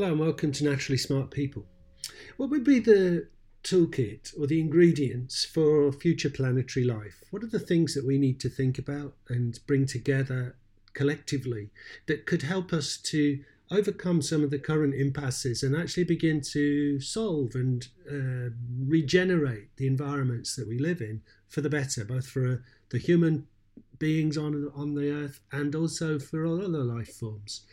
Hello and welcome to Naturally Smart People. What would be the toolkit or the ingredients for future planetary life? What are the things that we need to think about and bring together collectively that could help us to overcome some of the current impasses and actually begin to solve and uh, regenerate the environments that we live in for the better, both for uh, the human beings on on the earth and also for all other life forms.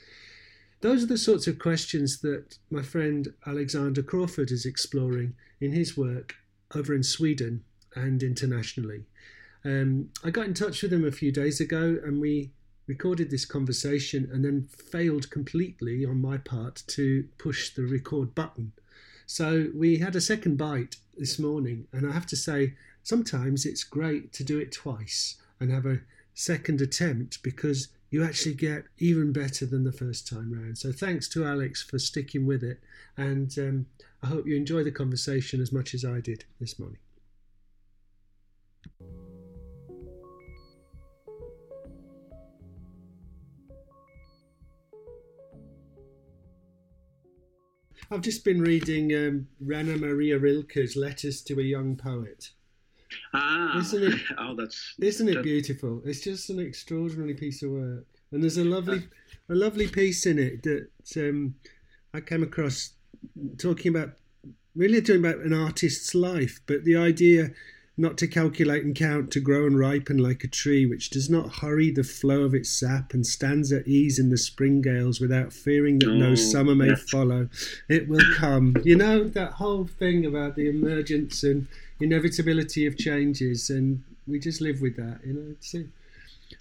Those are the sorts of questions that my friend Alexander Crawford is exploring in his work over in Sweden and internationally. Um, I got in touch with him a few days ago and we recorded this conversation and then failed completely on my part to push the record button. So we had a second bite this morning, and I have to say, sometimes it's great to do it twice and have a second attempt because you actually get even better than the first time round. So thanks to Alex for sticking with it, and um, I hope you enjoy the conversation as much as I did this morning. I've just been reading um, Rainer Maria Rilke's Letters to a Young Poet. Ah, Isn't it- oh, that's Isn't it beautiful? It's just an extraordinary piece of work, and there's a lovely, a lovely piece in it that um, I came across talking about, really talking about an artist's life, but the idea not to calculate and count, to grow and ripen like a tree which does not hurry the flow of its sap and stands at ease in the spring gales without fearing that no Oh, summer may follow. It will come. You know that whole thing about the emergence and inevitability of changes, and we just live with that. You know, it's, and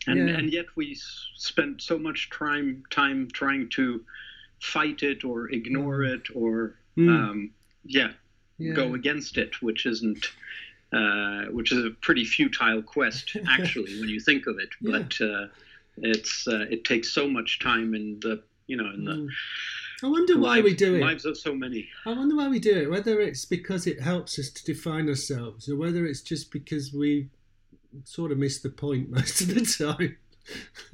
yeah. and yet we spend so much time time trying to fight it or ignore it or Mm. um, yeah, yeah. go against it, which isn't. Uh, which is a pretty futile quest, actually, when you think of it. Yeah. But uh, it's uh, it takes so much time in the you know in the Mm. I wonder why lives, we do it. lives of so many. I wonder why we do it. Whether it's because it helps us to define ourselves, or whether it's just because we sort of miss the point most of the time.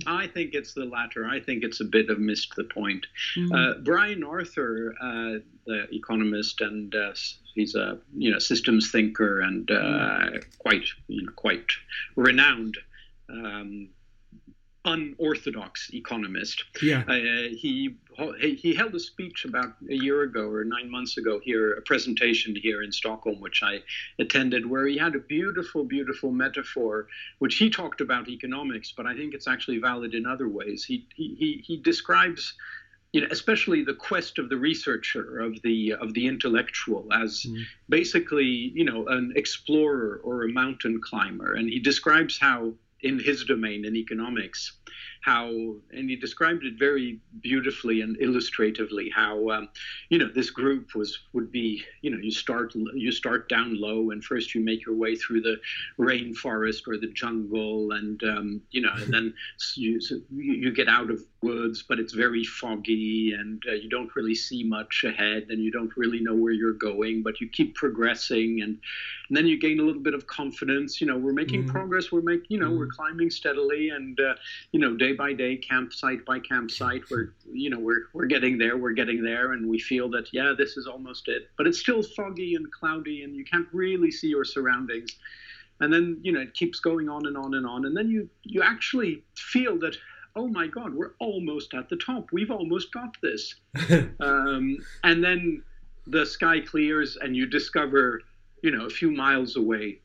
I think it's the latter. I think it's a bit of missed the point. Mm. Uh, Brian Arthur, uh, the economist, and uh, he's a you know systems thinker and uh, quite you know quite renowned. Um, unorthodox economist. yeah. Uh, he he held a speech about a year ago or nine months ago here, a presentation here in Stockholm, which I attended, where he had a beautiful, beautiful metaphor, which he talked about economics, but I think it's actually valid in other ways. He he he, he describes. You know, especially the quest of the researcher, of the of the intellectual, as Mm. basically, you know, an explorer or a mountain climber, and he describes how, in his domain, in economics, how and he described it very beautifully and illustratively how um, you know this group was would be you know you start you start down low and first you make your way through the rainforest or the jungle and um, you know and then you, you get out of woods but it's very foggy and uh, you don't really see much ahead and you don't really know where you're going but you keep progressing and, and then you gain a little bit of confidence you know we're making Mhm. progress we're making you know Mhm. we're climbing steadily and uh, you know day by day campsite by campsite we're you know we're we're getting there we're getting there and we feel that yeah this is almost it. But it's still foggy and cloudy and you can't really see your surroundings. And then you know it keeps going on and on and on and then you you actually feel that oh my god we're almost at the top. We've almost got this. Um, and then the sky clears and you discover you know a few miles away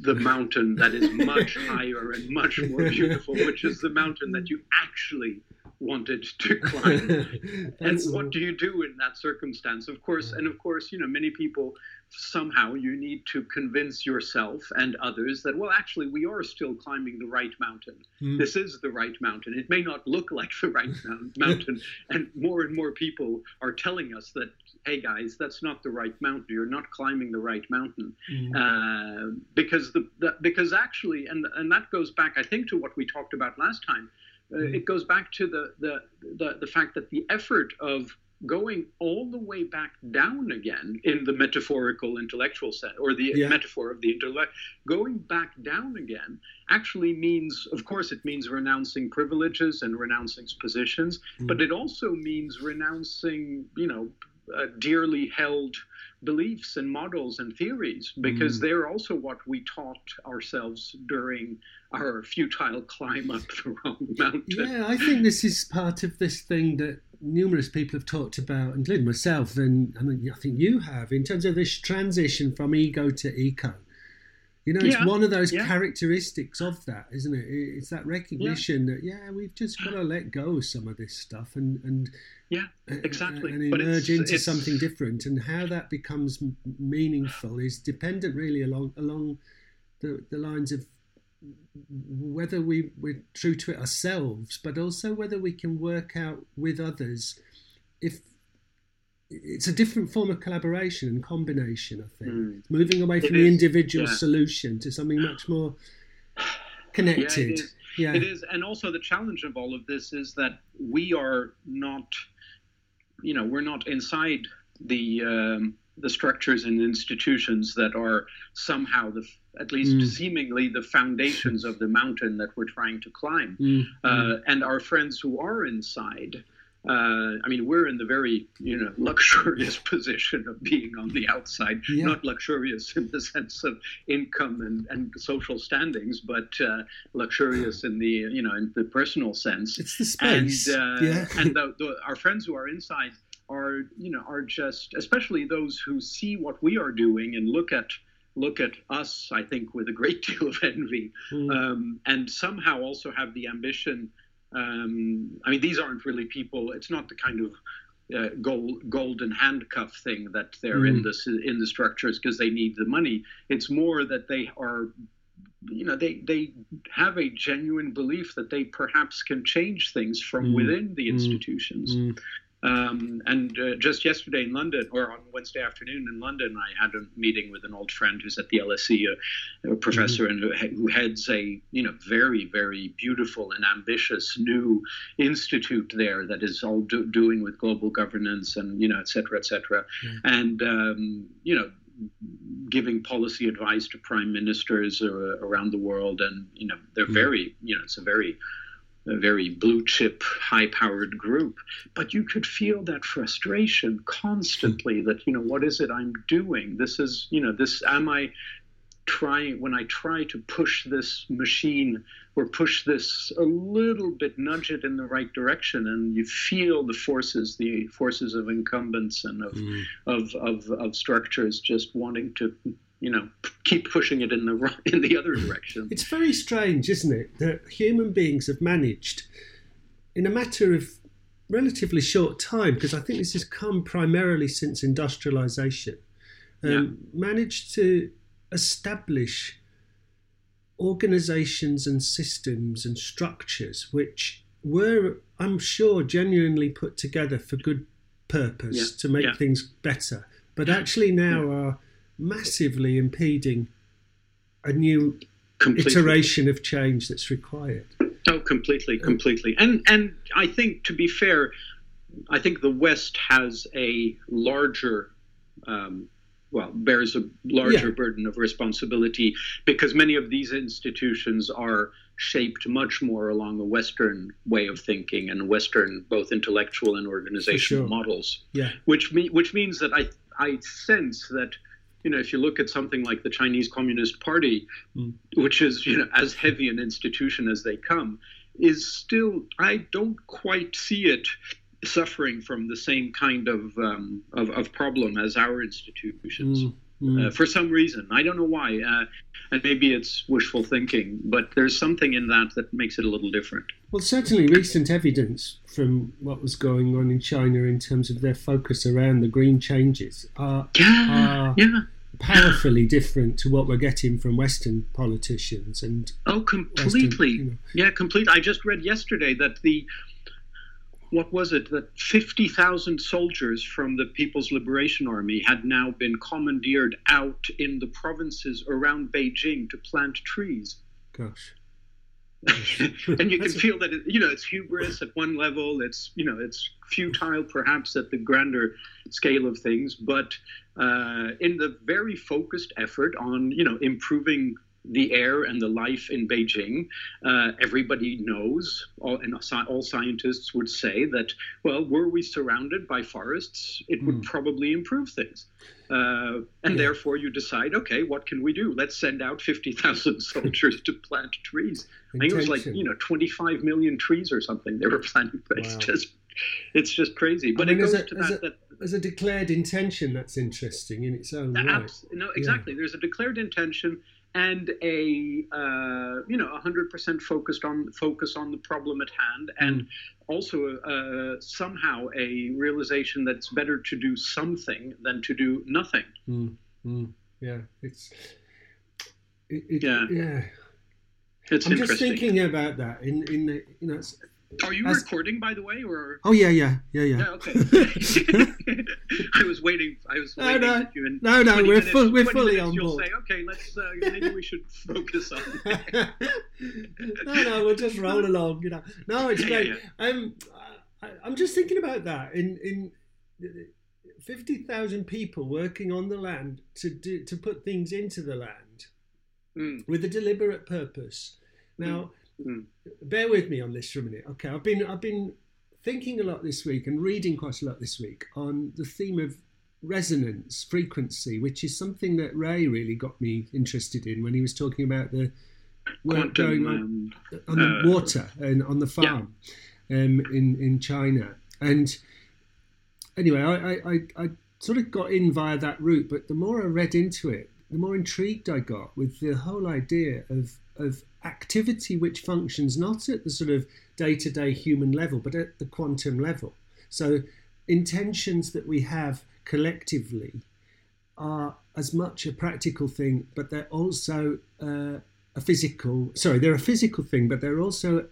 the mountain that is much higher and much more beautiful which is the mountain that you actually wanted to climb. And what do you do in that circumstance? Of course and of course you know many people somehow you need to convince yourself and others that well actually we are still climbing the right mountain Mm. this is the right mountain it may not look like the right mountain and more and more people are telling us that hey guys that's not the right mountain you're not climbing the right mountain Mm. uh, because the, the because actually and and that goes back I think to what we talked about last time. Uh, Mm. It goes back to the, the the the fact that the effort of going all the way back down again in the metaphorical intellectual sense, or the Yeah. metaphor of the intellect, going back down again actually means, of course, it means renouncing privileges and renouncing positions, Mm. but it also means renouncing, you know, uh, dearly held beliefs and models and theories because Mm. they're also what we taught ourselves during our futile climb up the wrong mountain. Yeah, I think this is part of this thing that numerous people have talked about, including myself, and I, mean, I think you have, in terms of this transition from ego to eco. You know, it's Yeah, one of those yeah. characteristics of that, isn't it? It- It's that recognition that yeah, we've just got to let go of some of this stuff and and Yeah, uh, exactly. and But emerge it's- into it's- something different. And how that becomes meaningful is dependent really along along the, the lines of whether we, we're true to it ourselves, but also whether we can work out with others if it's a different form of collaboration and combination, I think. Mm. Moving away It from the is, individual yeah. solution to something much more Yeah, connected. it is. Yeah. It is, and also the challenge of all of this is that we are not, you know, we're not inside the um, the structures and institutions that are somehow the, at least Mm. seemingly, the foundations of the mountain that we're trying to climb. Mm. Uh, and our friends who are inside. Uh, I mean, we're in the very, you know, luxurious position of being on the outside. Yeah. Not luxurious in the sense of income and, and social standings, but uh, luxurious in the, you know, in the personal sense. it's the space. And, uh, yeah. and the, the, our friends who are inside are, you know, are just, especially those who see what we are doing and look at look at us, I think, with a great deal of envy Mm. um, and somehow also have the ambition. Um, I mean, these aren't really people. It's not the kind of uh, gold, golden handcuff thing that they're in Mm. the s- in the structures because they need the money. It's more that they are, you know, they they have a genuine belief that they perhaps can change things from Mm. within the Mm. institutions. Mm. Um, and uh, just yesterday in London, or on Wednesday afternoon in London, I had a meeting with an old friend who's at the LSE, a, a professor, and who, who heads a you know very very beautiful and ambitious new institute there that is all do, doing with global governance and you know et cetera et cetera, Yeah. and um, you know giving policy advice to prime ministers uh, around the world, and you know they're Mm. very you know it's a very a very blue chip, high powered group. But you could feel that frustration constantly that, you know, what is it I'm doing? This is, you know, this, am I trying, when I try to push this machine or push this a little bit, nudge it in the right direction, and you feel the forces, the forces of incumbents and of, Mm. of, of, of structures just wanting to, you know, p- keep pushing it in the in the other direction. It's very strange, isn't it, that human beings have managed, in a matter of relatively short time, because I think this has come primarily since industrialization, um, managed to establish organizations and systems and structures which were, I'm sure, genuinely put together for good purpose Yeah, to make yeah. things better, but actually now are massively impeding a new Completely. iteration of change that's required. Oh, completely, completely. And and I think to be fair, I think the West has a larger, um, well, bears a larger Yeah. burden of responsibility because many of these institutions are shaped much more along a Western way of thinking and Western both intellectual and organizational sure. models Yeah. which me, which means that I I sense that you know if you look at something like the Chinese Communist Party, Mm. which is you know as heavy an institution as they come, is still I don't quite see it suffering from the same kind of um, of, of problem as our institutions. Mm, mm. Uh, for some reason, I don't know why, uh, and maybe it's wishful thinking, but there's something in that that makes it a little different. Well, certainly recent evidence from what was going on in China in terms of their focus around the green changes are Yeah, Uh, yeah. powerfully different to what we're getting from Western politicians. And Oh, completely. you know. Yeah, complete. I just read yesterday that the what was it that 50,000 soldiers from the People's Liberation Army had now been commandeered out in the provinces around Beijing to plant trees. gosh, and you can feel that it, you know it's hubris at one level. It's you know it's futile perhaps at the grander scale of things, but uh, in the very focused effort on you know improving the air and the life in Beijing, uh, everybody knows, all, and all scientists would say that, well, were we surrounded by forests, it would mm. probably improve things. Uh, and yeah. therefore, you decide, okay, what can we do? Let's send out 50,000 soldiers to plant trees. I think it was like, you know, 25 million trees or something they were planting. But wow. it's just, it's just crazy. But I mean, it goes a, to that, a, that as a declared intention that's interesting in its own right. no, exactly. Yeah. There's a declared intention and a uh, you know 100% focused on focus on the problem at hand and mm. also uh, somehow a realization that it's better to do something than to do nothing mm. Mm. yeah it's it, it, yeah yeah it's i'm just thinking about that in in the you know are you As, recording, by the way, or? Oh yeah, yeah, yeah, yeah. yeah okay. I was waiting. I was waiting. No, no, no, no. We're minutes, full, we're fully on board. You'll say, okay, let's. Uh, maybe we should focus on. no, no, we'll just roll along. You know, no, it's great. Yeah, yeah. Um, I, I'm just thinking about that in in. 50,000 people working on the land to do, to put things into the land mm. with a deliberate purpose. Now, Mm. Bear with me on this for a minute. Okay, I've been I've been thinking a lot this week and reading quite a lot this week on the theme of resonance frequency, which is something that Ray really got me interested in when he was talking about the work Quantum, going on um, on the uh, water and on the farm yeah. um, in in China. And anyway, I, I, I sort of got in via that route, but the more I read into it, the more intrigued I got with the whole idea of of activity which functions not at the sort of day to day human level, but at the quantum level. So, intentions that we have collectively are as much a practical thing, but they're also uh, a physical. Sorry, they're a physical thing, but they're also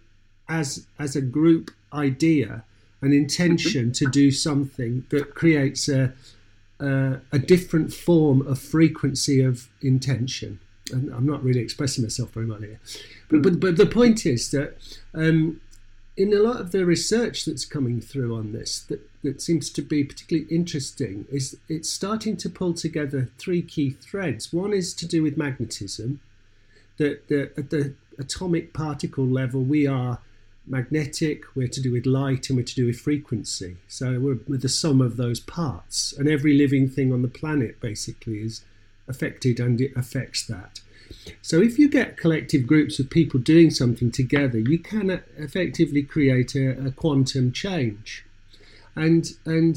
as as a group idea, an intention to do something that creates a uh, a different form of frequency of intention. I'm not really expressing myself very well here. But, but, but the point is that um, in a lot of the research that's coming through on this, that, that seems to be particularly interesting, is it's starting to pull together three key threads. One is to do with magnetism, that, at the atomic particle level, we are magnetic, we're to do with light, and we're to do with frequency. So we're with the sum of those parts, and every living thing on the planet basically is affected and it affects that. So if you get collective groups of people doing something together, you can effectively create a, a quantum change. And and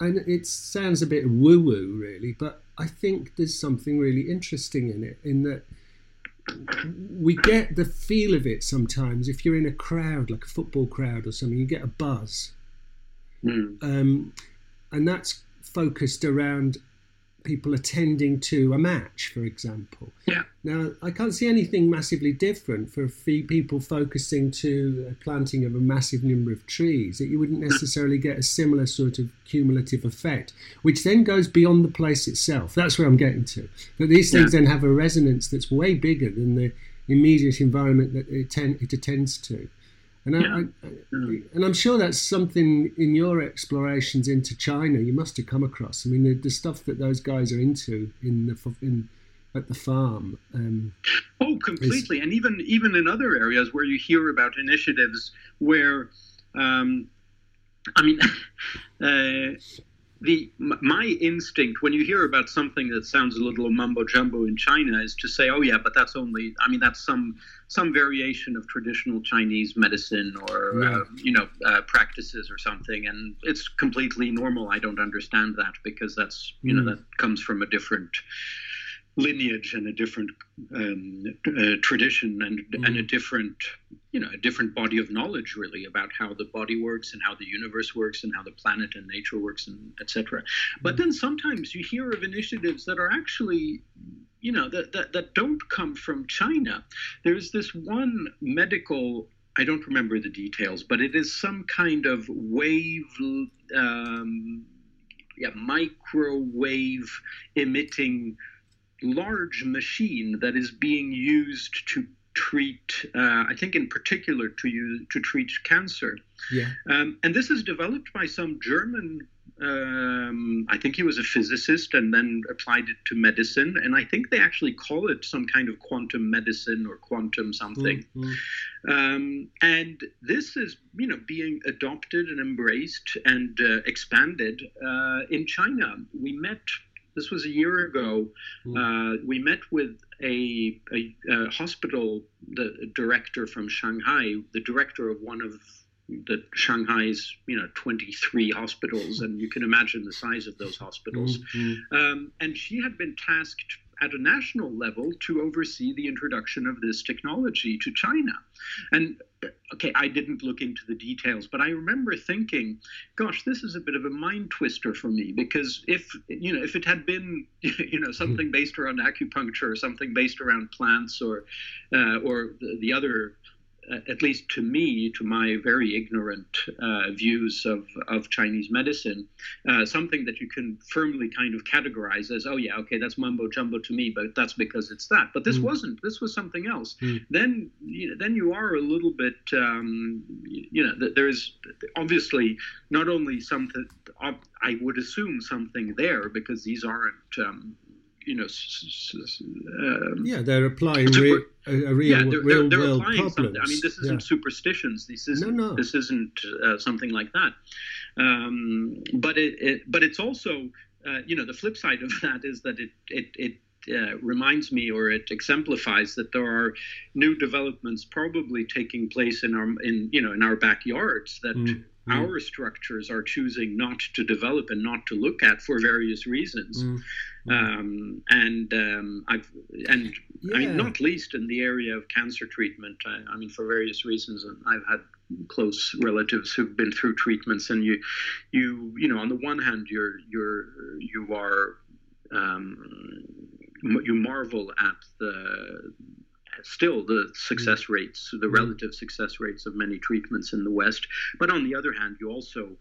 and it sounds a bit woo woo, really, but I think there's something really interesting in it, in that we get the feel of it sometimes. If you're in a crowd, like a football crowd or something, you get a buzz. Mm. Um, and that's focused around people attending to a match, for example. Yeah. Now, I can't see anything massively different for people focusing to a planting of a massive number of trees, that you wouldn't necessarily get a similar sort of cumulative effect, which then goes beyond the place itself. That's where I'm getting to. That these things yeah. then have a resonance that's way bigger than the immediate environment that it, ten- it attends to. And, yeah. I, I, and I'm sure that's something in your explorations into China you must have come across. I mean, the, the stuff that those guys are into in the in at the farm. Um, oh, completely. Is, and even even in other areas where you hear about initiatives where, um, I mean, uh, the my instinct when you hear about something that sounds a little mumbo jumbo in China is to say, oh yeah, but that's only. I mean, that's some some variation of traditional Chinese medicine or yeah. uh, you know uh, practices or something, and it's completely normal. I don't understand that because that's you mm. know that comes from a different lineage and a different um, uh, tradition and mm. and a different you know a different body of knowledge really about how the body works and how the universe works and how the planet and nature works and etc. Mm. But then sometimes you hear of initiatives that are actually you know that, that that don't come from China. There's this one medical I don't remember the details, but it is some kind of wave, um, yeah, microwave emitting large machine that is being used to treat, uh, I think in particular to use to treat cancer. Yeah. Um, and this is developed by some German. Um, I think he was a physicist and then applied it to medicine. And I think they actually call it some kind of quantum medicine or quantum something. Mm-hmm. Um, and this is, you know, being adopted and embraced and uh, expanded uh, in China. We met this was a year ago. Mm. Uh, we met with a, a, a, hospital the director from Shanghai, the director of one of the Shanghai's you know 23 hospitals, and you can imagine the size of those hospitals. Mm-hmm. Um, and she had been tasked at a national level to oversee the introduction of this technology to China. And okay, I didn't look into the details, but I remember thinking, gosh, this is a bit of a mind twister for me because if you know if it had been you know something based around acupuncture or something based around plants or uh, or the, the other at least to me, to my very ignorant uh, views of, of Chinese medicine, uh, something that you can firmly kind of categorize as, oh yeah, okay, that's mumbo jumbo to me, but that's because it's that. But this Mm. wasn't. This was something else. Mm. Then, you know, then you are a little bit, um, you know, there's obviously not only something. I would assume something there because these aren't. Um, you know, um, Yeah, they're applying re- a, a real, yeah, they're, real they're, they're world applying problems. something. I mean, this isn't yeah. superstitions. This isn't. No, no. This isn't uh, something like that. Um, but it, it, but it's also, uh, you know, the flip side of that is that it, it, it. Uh, reminds me, or it exemplifies that there are new developments probably taking place in our, in you know, in our backyards that Mm, mm. our structures are choosing not to develop and not to look at for various reasons. Mm, Um, and um, I've and I mean, not least in the area of cancer treatment. I, I mean, for various reasons, I've had close relatives who've been through treatments, and you, you, you know, on the one hand, you're you're you are um, you marvel at the still the success rates, the Mm. relative success rates of many treatments in the West, but on the other hand, you also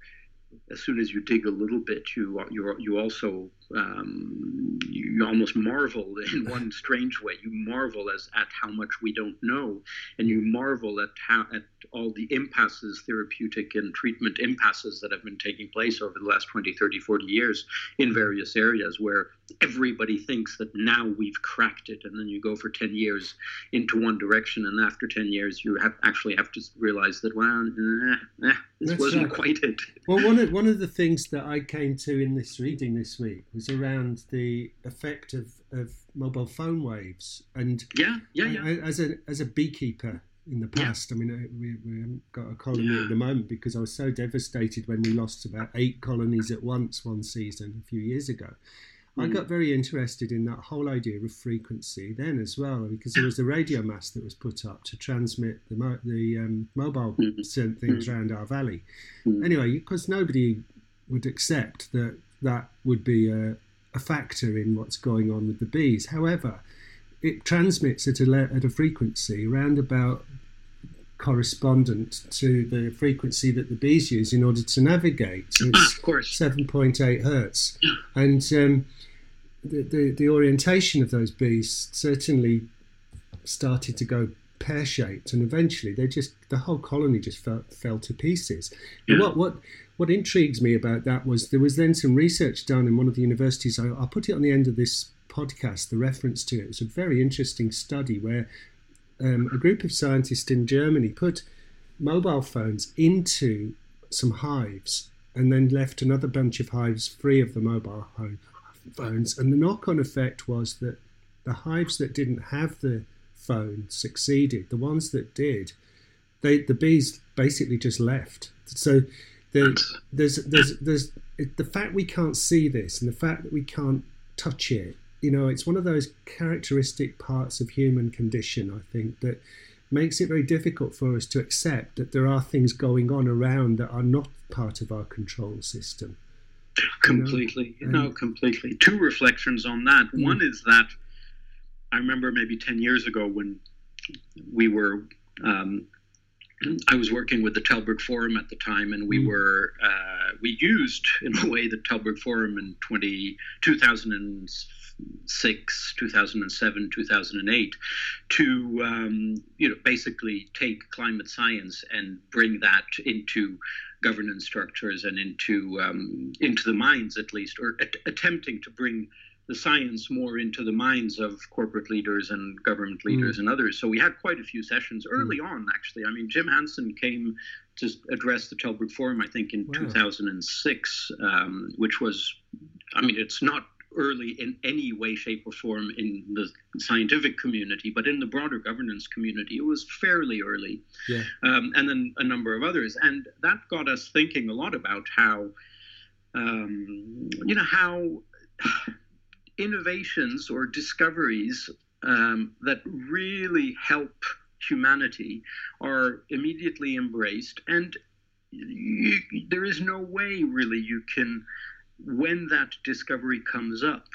as soon as you dig a little bit, you you you also um, you almost marvel in one strange way. You marvel as at how much we don't know, and you marvel at how at all the impasses, therapeutic and treatment impasses that have been taking place over the last 20, 30, 40 years in various areas where everybody thinks that now we've cracked it, and then you go for 10 years into one direction, and after 10 years, you have actually have to realize that well, eh, eh, this That's wasn't right. quite it. Well, one of, one of the things that I came to in this reading this week around the effect of, of mobile phone waves. And Yeah, yeah, yeah. I, I- as a as a beekeeper in the Yeah. past, I mean, we, we haven't got a colony Yeah. at the moment because I was so devastated when we lost about eight colonies at once one season a few years ago. I Mm. got very interested in that whole idea of frequency then as well because there was the radio mast that was put up to transmit the mo- the um, mobile certain things around our valley. Mm. Anyway, because nobody would accept that that would be a, a factor in what's going on with the bees. However, it transmits at a, at a frequency around about correspondent to the frequency that the bees use in order to navigate. So Ah, it's of course. 7.8 hertz. And um, the, the, the orientation of those bees certainly started to go pear shaped, and eventually they just the whole colony just fell, fell to pieces. Yeah. what what what intrigues me about that was there was then some research done in one of the universities. I, I'll put it on the end of this podcast. The reference to it. It was a very interesting study where um, a group of scientists in Germany put mobile phones into some hives and then left another bunch of hives free of the mobile ho- phones. And the knock on effect was that the hives that didn't have the phone succeeded. The ones that did, they the bees basically just left. So the, there's there's there's the fact we can't see this and the fact that we can't touch it. You know, it's one of those characteristic parts of human condition. I think that makes it very difficult for us to accept that there are things going on around that are not part of our control system. completely and- no completely two reflections on that Mm. one is that i remember maybe 10 years ago when we were um, I was working with the Tällberg Forum at the time, and we mm. were uh, we used in a way the Tällberg Forum in 20, 2006, 2007, 2008 to um, you know basically take climate science and bring that into governance structures and into um, into the minds at least, or at- attempting to bring the science more into the minds of corporate leaders and government leaders mm. and others. So we had quite a few sessions early mm. on, actually. I mean, Jim Hansen came to address the Tällberg Forum, I think, in wow. 2006, um, which was, I mean, it's not early in any way, shape, or form in the scientific community, but in the broader governance community, it was fairly early. Yeah. Um, and then a number of others. And that got us thinking a lot about how, um, you know, how innovations or discoveries um, that really help humanity are immediately embraced. And you, there is no way really you can when that discovery comes up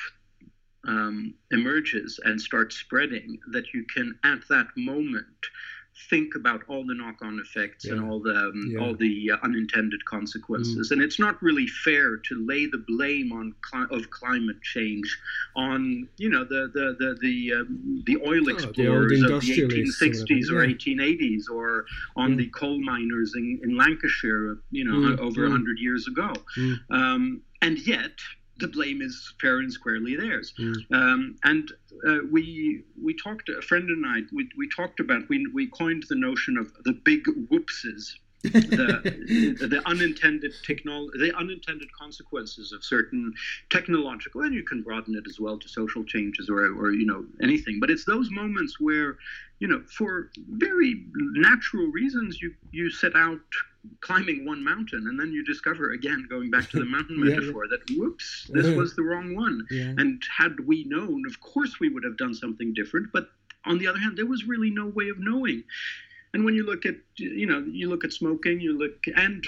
um, emerges and starts spreading that you can at that moment think about all the knock-on effects yeah. and all the um, yeah. all the uh, unintended consequences. Mm. And it's not really fair to lay the blame on cli- of climate change on you know the the the the, um, the oil explorers oh, the of the 1860s or, or 1880s or on the coal miners in, in Lancashire, you know, mm. over mm. hundred years ago. Mm. Um, and yet the blame is fair and squarely theirs. Mm. Um, and uh, we we talked a friend and I we, we talked about we we coined the notion of the big whoopses. the, the unintended technol- the unintended consequences of certain technological and you can broaden it as well to social changes or or you know anything but it's those moments where you know for very natural reasons you you set out climbing one mountain and then you discover again going back to the mountain yeah, metaphor yeah. that whoops this yeah. was the wrong one and had we known of course we would have done something different but on the other hand there was really no way of knowing and when you look at, you know, you look at smoking, you look, and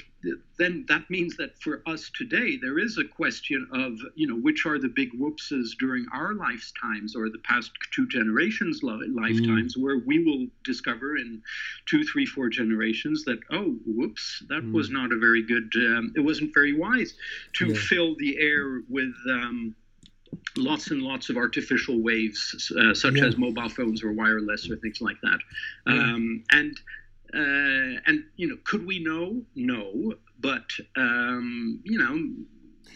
then that means that for us today, there is a question of, you know, which are the big whoopses during our lifetimes or the past two generations' lifetimes, mm. where we will discover in two, three, four generations that, oh, whoops, that mm. was not a very good, um, it wasn't very wise to yeah. fill the air with. Um, lots and lots of artificial waves, uh, such yeah. as mobile phones or wireless or things like that. Yeah. Um, and uh, and you know, could we know? No, but um, you know.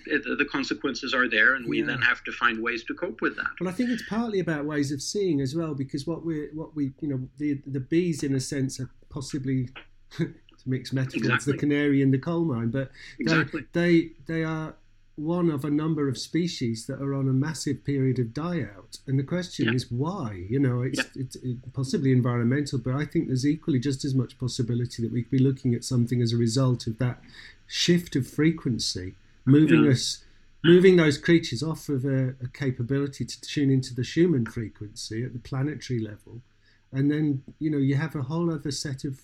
It, the consequences are there, and we yeah. then have to find ways to cope with that. Well, I think it's partly about ways of seeing as well, because what we what we you know the the bees in a sense are possibly mixed metaphors exactly. the canary in the coal mine, but exactly. they they they are one of a number of species that are on a massive period of die out. And the question yeah. is why? You know, it's, yeah. it's it, possibly environmental, but I think there's equally just as much possibility that we could be looking at something as a result of that shift of frequency, moving yeah. us, moving those creatures off of a, a capability to tune into the Schumann frequency at the planetary level. And then, you know, you have a whole other set of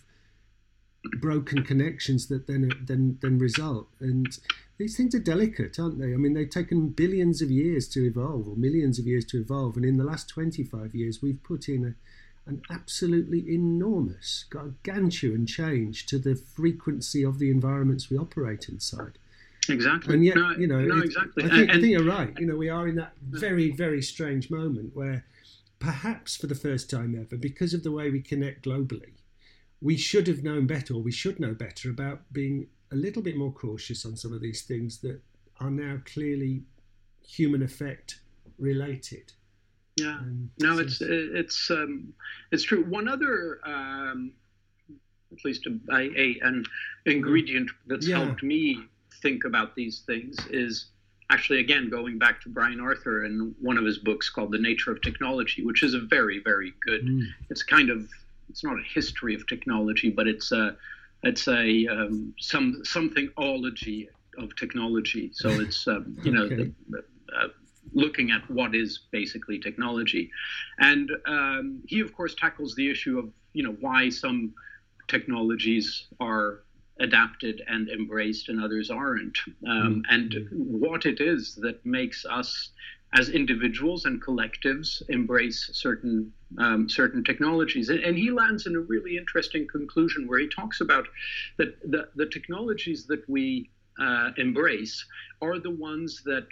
broken connections that then then then result. And these things are delicate, aren't they? I mean, they've taken billions of years to evolve, or millions of years to evolve, and in the last 25 years, we've put in a, an absolutely enormous, gargantuan change to the frequency of the environments we operate inside. Exactly. And yet, no, you know, no, exactly. I, think, and, I think you're right. You know, we are in that very, very strange moment where perhaps for the first time ever, because of the way we connect globally, we should have known better, or we should know better about being a little bit more cautious on some of these things that are now clearly human effect related. Yeah, um, no, so it's it's um, it's true. One other, um, at least a, a, an ingredient that's yeah. helped me think about these things is actually again going back to Brian Arthur and one of his books called The Nature of Technology, which is a very very good. Mm. It's kind of it's not a history of technology, but it's a it's a um, some something ology of technology. So it's um, you know the, uh, looking at what is basically technology, and um, he of course tackles the issue of you know why some technologies are adapted and embraced and others aren't um, mm. and what it is that makes us as individuals and collectives embrace certain um, certain technologies. And, and, he lands in a really interesting conclusion where he talks about that the, the technologies that we uh, embrace are the ones that,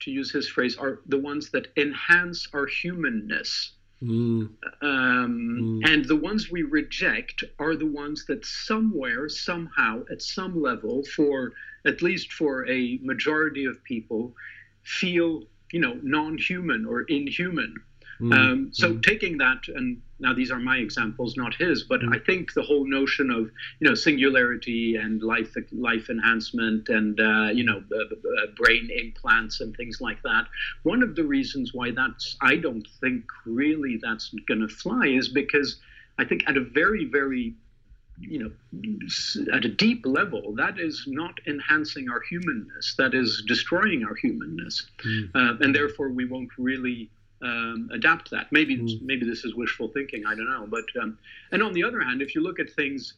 to use his phrase, are the ones that enhance our humanness. Mm. Um, mm. And the ones we reject are the ones that somewhere, somehow, at some level, for at least for a majority of people, feel you know non-human or inhuman. Mm. Um, so mm. taking that, and now these are my examples, not his, but mm. I think the whole notion of you know singularity and life life enhancement and uh, you know uh, uh, brain implants and things like that. One of the reasons why that's I don't think really that's going to fly is because I think at a very very you know, at a deep level, that is not enhancing our humanness. That is destroying our humanness, mm. uh, and therefore we won't really um, adapt that. Maybe mm. maybe this is wishful thinking. I don't know. But um, and on the other hand, if you look at things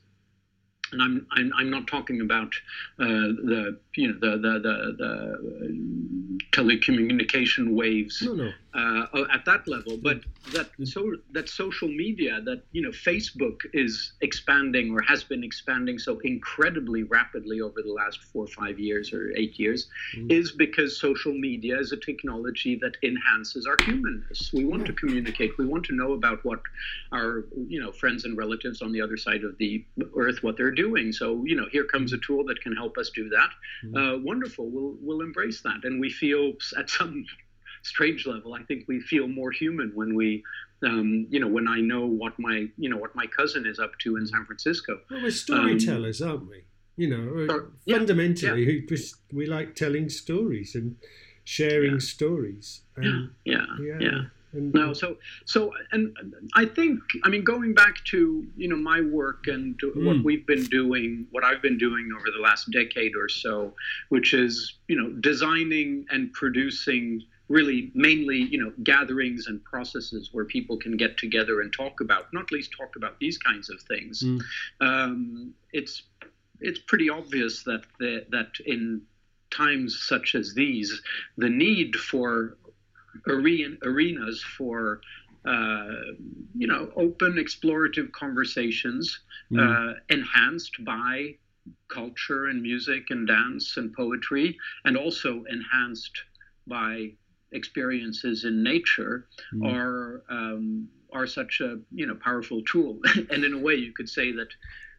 and I'm, I'm, I'm not talking about uh, the you know the the, the, the telecommunication waves no, no. Uh, at that level, but that so that social media that you know Facebook is expanding or has been expanding so incredibly rapidly over the last four or five years or eight years mm. is because social media is a technology that enhances our humanness. We want to communicate. We want to know about what our you know friends and relatives on the other side of the earth what they're doing. So you know, here comes a tool that can help us do that. Mm-hmm. Uh, wonderful. We'll we'll embrace that, and we feel at some strange level, I think we feel more human when we. Um, you know, when I know what my, you know, what my cousin is up to in San Francisco. Well, we're storytellers, um, aren't we? You know, or, fundamentally, yeah, yeah. We, we like telling stories and sharing yeah. stories. And, yeah, yeah, yeah. No, so so and I think I mean going back to you know my work and mm. what we've been doing, what I've been doing over the last decade or so, which is you know designing and producing really mainly you know gatherings and processes where people can get together and talk about not least talk about these kinds of things. Mm. Um, it's it's pretty obvious that the, that in times such as these, the need for arenas for uh, you know open explorative conversations mm. uh, enhanced by culture and music and dance and poetry and also enhanced by experiences in nature mm. are um, are such a you know powerful tool and in a way you could say that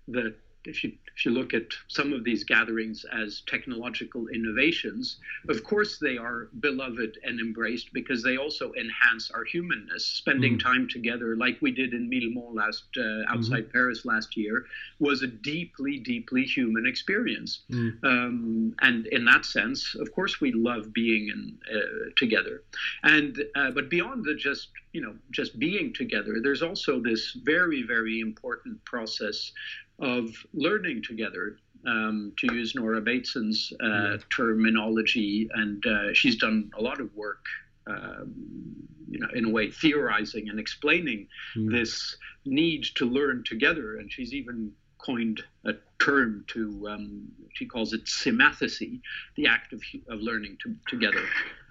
the if you if you look at some of these gatherings as technological innovations, of course they are beloved and embraced because they also enhance our humanness. Spending mm. time together, like we did in Millemont last uh, outside mm-hmm. Paris last year, was a deeply, deeply human experience. Mm. Um, and in that sense, of course, we love being in, uh, together. And uh, but beyond the just you know just being together, there's also this very, very important process of learning together, um, to use Nora Bateson's uh, yeah. terminology, and uh, she's done a lot of work, um, you know, in a way, theorizing and explaining mm. this need to learn together. And she's even coined a term to, um, she calls it symmathesy, the act of, of learning to, together.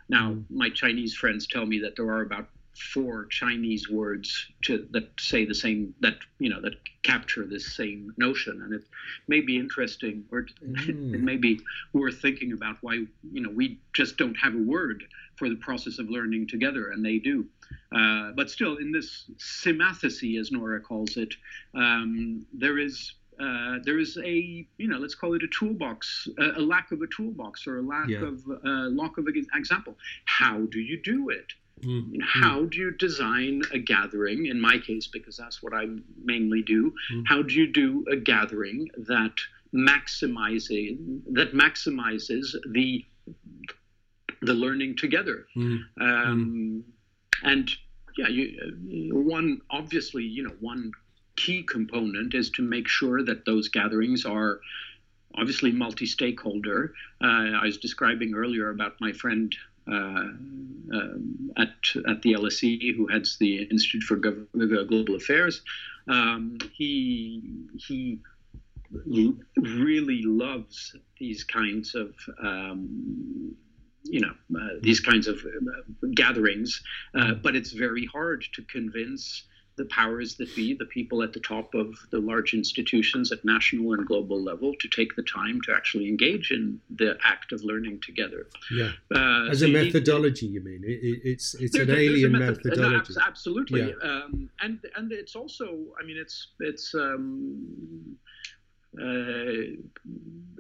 Now, hmm. my Chinese friends tell me that there are about four Chinese words to that say the same that you know that capture this same notion, and it may be interesting, or mm. it may be worth thinking about why you know we just don't have a word for the process of learning together, and they do. Uh, but still, in this symmathesy, as Nora calls it, um, there is uh, there is a you know let's call it a toolbox a, a lack of a toolbox or a lack yeah. of uh, lack of an example how do you do it Mm-hmm. How do you design a gathering? In my case, because that's what I mainly do. Mm-hmm. How do you do a gathering that maximizing that maximizes the the learning together? Mm-hmm. Um, and yeah, you, one obviously you know one key component is to make sure that those gatherings are obviously multi-stakeholder. Uh, I was describing earlier about my friend uh, at at the LSE, who heads the Institute for Gov- Global Affairs. Um, he he really loves these kinds of um, you know uh, these kinds of uh, gatherings, uh, but it's very hard to convince the powers that be, the people at the top of the large institutions at national and global level, to take the time to actually engage in the act of learning together. Yeah, uh, as a methodology, you mean? It, it's it's an alien method, methodology. No, absolutely, yeah. um, and and it's also, I mean, it's it's. Um, uh,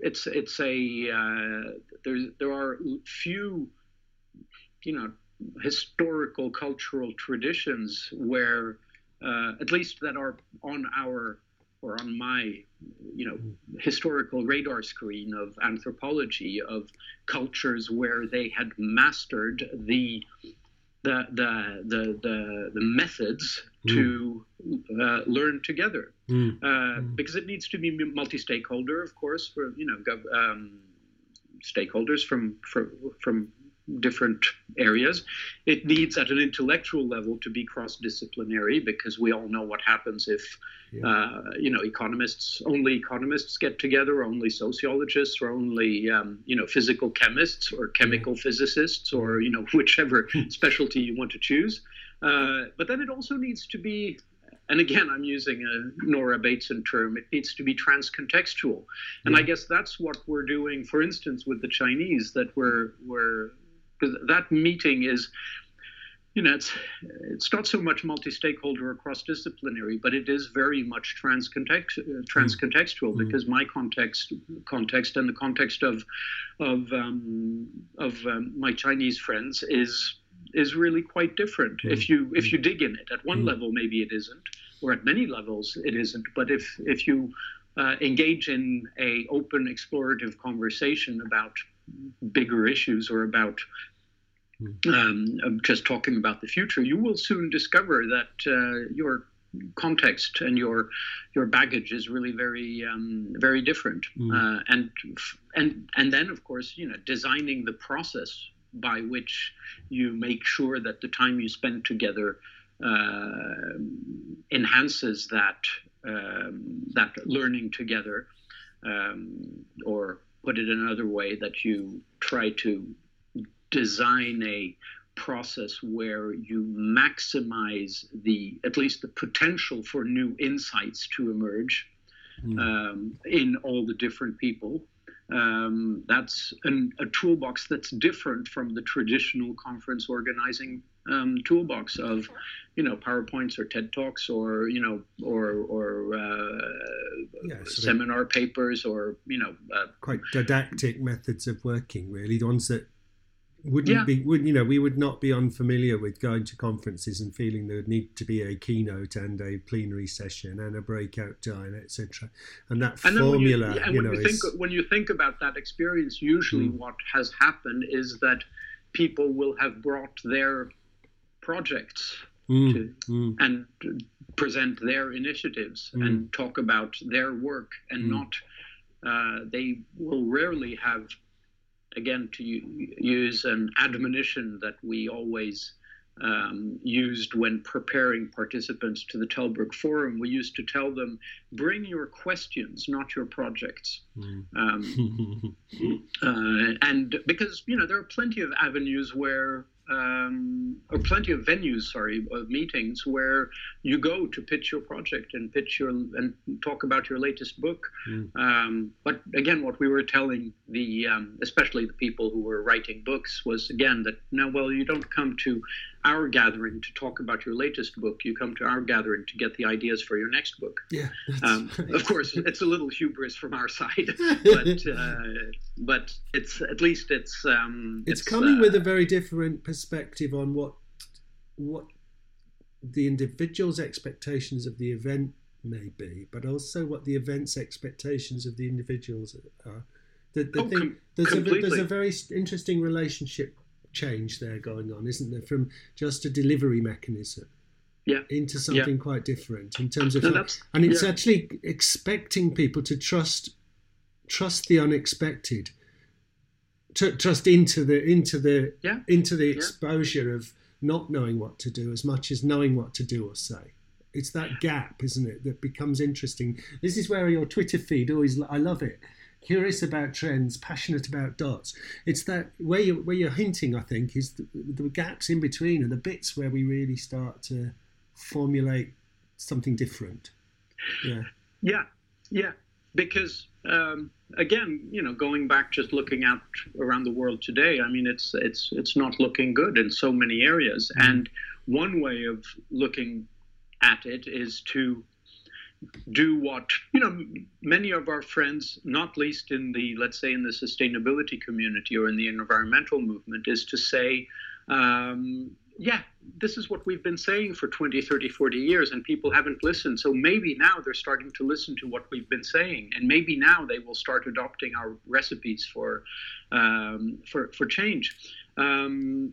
it's it's a uh, there's there are few you know historical cultural traditions where uh, at least that are on our or on my you know historical radar screen of anthropology of cultures where they had mastered the the the the the, the methods mm. to uh, learn together mm. Uh, mm. because it needs to be multi-stakeholder of course for you know gov- um, stakeholders from from from different areas. It needs, at an intellectual level, to be cross-disciplinary because we all know what happens if, yeah. uh, you know, economists only economists get together, only sociologists, or only um, you know physical chemists or chemical yeah. physicists, or you know whichever specialty you want to choose. Uh, but then it also needs to be and again, I'm using a Nora Bateson term, it needs to be transcontextual. And yeah. I guess that's what we're doing, for instance, with the Chinese, that we're, we're because that meeting is you know, it's it's not so much multi-stakeholder or cross-disciplinary, but it is very much transcontext, uh, transcontextual mm. because my context context and the context of of um, of um, my Chinese friends is is really quite different. Mm. If you if you dig in it, at one mm. level maybe it isn't, or at many levels it isn't. But if if you uh, engage in a open explorative conversation about bigger issues or about hmm. um, just talking about the future, you will soon discover that uh, your context and your your baggage is really very um, very different. Mm. Uh, and and and then of course you know designing the process by which you make sure that the time you spend together uh, enhances that um, that learning together um, or put it another way, that you try to design a process where you maximize the at least the potential for new insights to emerge mm. um, in all the different people. Um, that's an, a toolbox that's different from the traditional conference organizing um, toolbox of you know powerpoints or ted talks or you know or or uh, yeah, seminar of papers or you know uh, quite didactic methods of working really the ones that wouldn't yeah. be would you know we would not be unfamiliar with going to conferences and feeling there would need to be a keynote and a plenary session and a breakout time etc and that and formula you, and you know you think, when you think about that experience usually mm. what has happened is that people will have brought their projects mm, to, mm. and present their initiatives mm. and talk about their work and mm. not uh, they will rarely have again to use an admonition that we always um, used when preparing participants to the Tällberg Forum. We used to tell them, bring your questions, not your projects. Mm. Um, uh, and because, you know, there are plenty of avenues where um, or plenty of venues, sorry, of meetings where you go to pitch your project and pitch your and talk about your latest book. Mm. Um, but again, what we were telling the, um, especially the people who were writing books, was again that no, well, you don't come to our gathering to talk about your latest book. You come to our gathering to get the ideas for your next book. Yeah. Um, of course, it's a little hubris from our side, but uh, but it's at least it's um, it's, it's coming uh, with a very different perspective on what what the individual's expectations of the event may be, but also what the event's expectations of the individuals are. The, the oh, thing, com- there's, a, there's a very interesting relationship change there going on, isn't there? From just a delivery mechanism yeah. into something yeah. quite different in terms of, no, and it's yeah. actually expecting people to trust trust the unexpected, to, trust into the into the yeah. into the exposure of not knowing what to do as much as knowing what to do or say. It's that gap, isn't it, that becomes interesting. This is where your Twitter feed always. I love it curious about trends, passionate about dots. It's that where you where you're hinting, I think, is the, the gaps in between and the bits where we really start to formulate something different. Yeah. Yeah. Yeah. Because um, again, you know, going back just looking out around the world today, I mean, it's it's it's not looking good in so many areas. Mm-hmm. And one way of looking at it is to do what you know many of our friends not least in the let's say in the sustainability community or in the environmental movement is to say um, yeah this is what we've been saying for 20 30 40 years and people haven't listened. So maybe now they're starting to listen to what we've been saying and maybe now they will start adopting our recipes for um, for for change. Um,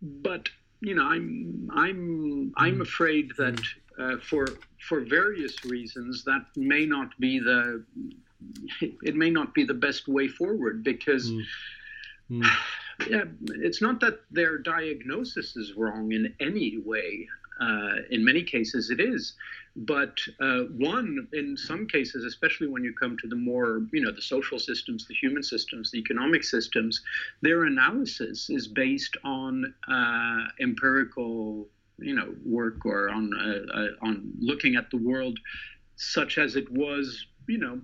but you know i'm i'm i'm afraid that uh, for for various reasons, that may not be the it may not be the best way forward because mm. Mm. Yeah, it's not that their diagnosis is wrong in any way. Uh, in many cases, it is. But uh, one, in some cases, especially when you come to the more, you know, the social systems, the human systems, the economic systems, their analysis is based on uh, empirical you know work or on uh, uh, on looking at the world such as it was you know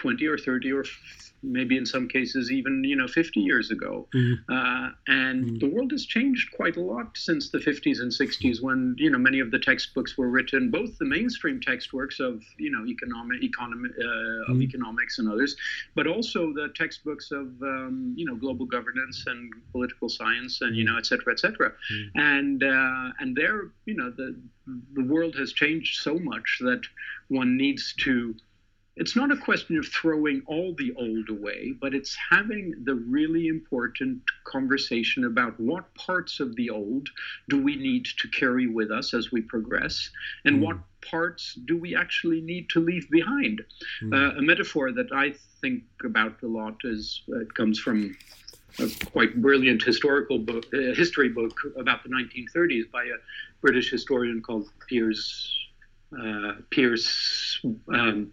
20 or 30 or maybe in some cases even you know 50 years ago mm-hmm. uh, and mm-hmm. the world has changed quite a lot since the 50s and 60s when you know many of the textbooks were written both the mainstream textworks of you know economic economy uh, mm-hmm. of economics and others but also the textbooks of um, you know global governance and political science and you know et cetera et cetera mm-hmm. and uh, and there you know the the world has changed so much that one needs to it's not a question of throwing all the old away, but it's having the really important conversation about what parts of the old do we need to carry with us as we progress, and mm. what parts do we actually need to leave behind. Mm. Uh, a metaphor that I think about a lot is uh, it comes from a quite brilliant historical book, uh, history book about the 1930s by a British historian called Piers. Uh, Pierce um,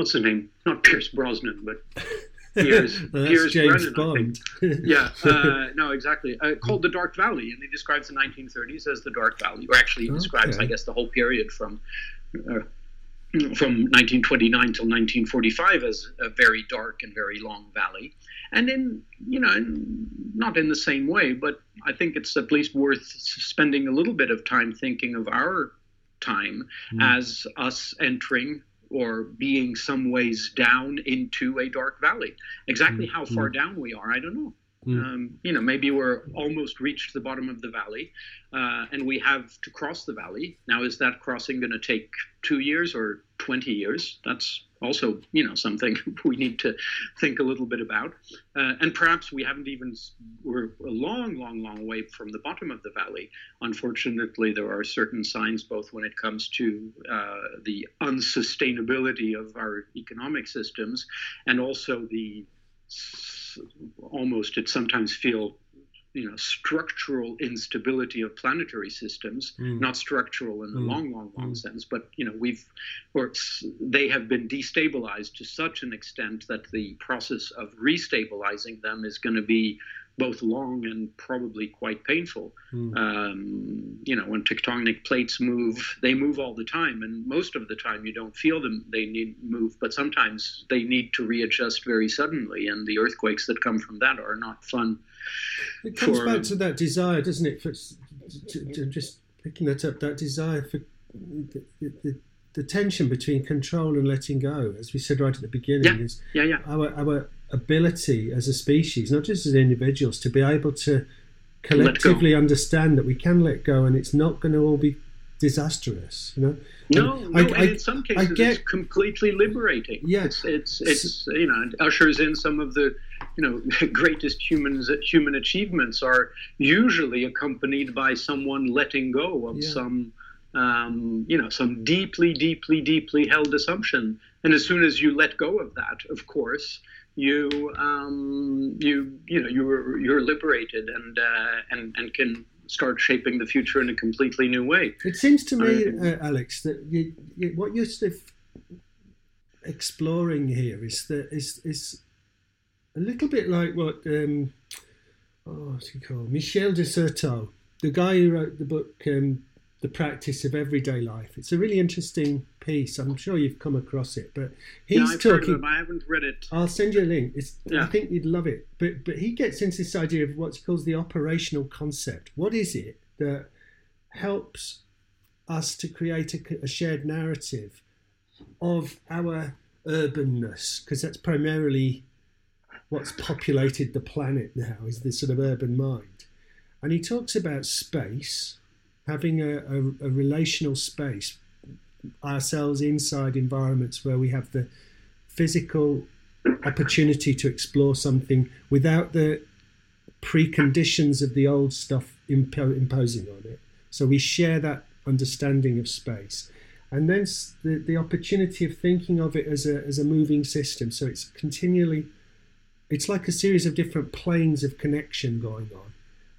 what's the name? Not Pierce Brosnan, but Pierce, Pierce James Brennan. Bond. yeah, uh, no, exactly. Uh, called the Dark Valley, and he describes the 1930s as the Dark Valley, or actually he describes, okay. I guess, the whole period from. Uh, from 1929 till 1945 as a very dark and very long valley and in you know not in the same way but i think it's at least worth spending a little bit of time thinking of our time mm. as us entering or being some ways down into a dark valley. Exactly mm-hmm. how far down we are, I don't know. Mm. Um, you know, maybe we're almost reached the bottom of the valley, uh, and we have to cross the valley. Now, is that crossing going to take two years or twenty years? That's also, you know, something we need to think a little bit about. Uh, and perhaps we haven't even, we're a long, long, long way from the bottom of the valley. Unfortunately, there are certain signs, both when it comes to uh, the unsustainability of our economic systems and also the almost, it sometimes feel you know structural instability of planetary systems mm. not structural in the mm. long long long mm. sense but you know we've or they have been destabilized to such an extent that the process of restabilizing them is going to be both long and probably quite painful. Mm. Um, you know, when tectonic plates move, they move all the time, and most of the time you don't feel them. They need move, but sometimes they need to readjust very suddenly, and the earthquakes that come from that are not fun. It comes for, back to that desire, doesn't it? For, to, to just picking that up, that desire for the, the, the, tension between control and letting go, as we said right at the beginning, yeah, is yeah, yeah. our our ability as a species, not just as individuals, to be able to collectively understand that we can let go and it's not going to all be disastrous. You know. No, no, I, and I, in some cases get, it's completely liberating. Yes, it's, it's it's you know it ushers in some of the you know greatest humans human achievements are usually accompanied by someone letting go of yeah. some um, you know some deeply deeply deeply held assumption and as soon as you let go of that of course you um, you you know you're you're liberated and uh, and and can start shaping the future in a completely new way. It seems to me, uh, Alex, that you, you, what you're sort of exploring here is that is is a little bit like what um, oh, what's he called Michel de Certeau, the guy who wrote the book um, The Practice of Everyday Life. It's a really interesting piece. I'm sure you've come across it, but he's yeah, talking. Heard of it, I haven't read it. I'll send you a link. Yeah. I think you'd love it. But but he gets into this idea of what he calls the operational concept. What is it that helps us to create a, a shared narrative of our urbanness? Because that's primarily what's populated the planet now is this sort of urban mind. And he talks about space, having a, a, a relational space, ourselves inside environments where we have the physical opportunity to explore something without the preconditions of the old stuff impo- imposing on it. So we share that understanding of space. And then the, the opportunity of thinking of it as a, as a moving system. So it's continually it's like a series of different planes of connection going on.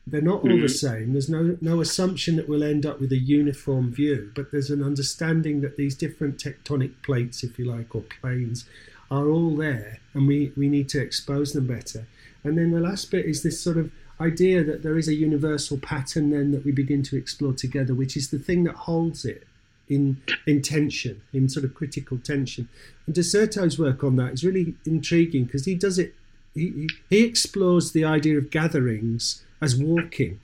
They're not all mm-hmm. the same. There's no no assumption that we'll end up with a uniform view, but there's an understanding that these different tectonic plates, if you like, or planes, are all there, and we, we need to expose them better. And then the last bit is this sort of idea that there is a universal pattern then that we begin to explore together, which is the thing that holds it in in tension, in sort of critical tension. And de Certeau's work on that is really intriguing because he does it he, he explores the idea of gatherings as walking.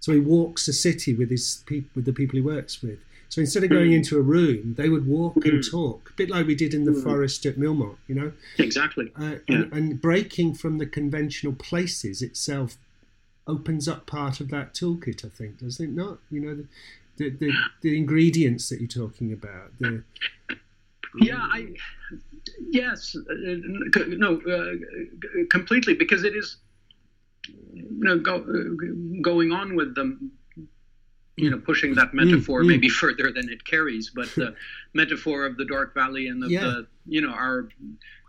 So he walks the city with his with the people he works with. So instead of going hmm. into a room, they would walk and hmm. talk, a bit like we did in the hmm. forest at Millemont, you know. Exactly. Uh, yeah. and, and, breaking from the conventional places itself opens up part of that toolkit. I think, does it not? You know, the the, the, the ingredients that you're talking about. The, yeah, I yes, uh, no, uh, completely because it is you know go, uh, going on with them you know pushing that metaphor mm, mm. maybe further than it carries but the metaphor of the dark valley and of yeah. the you know our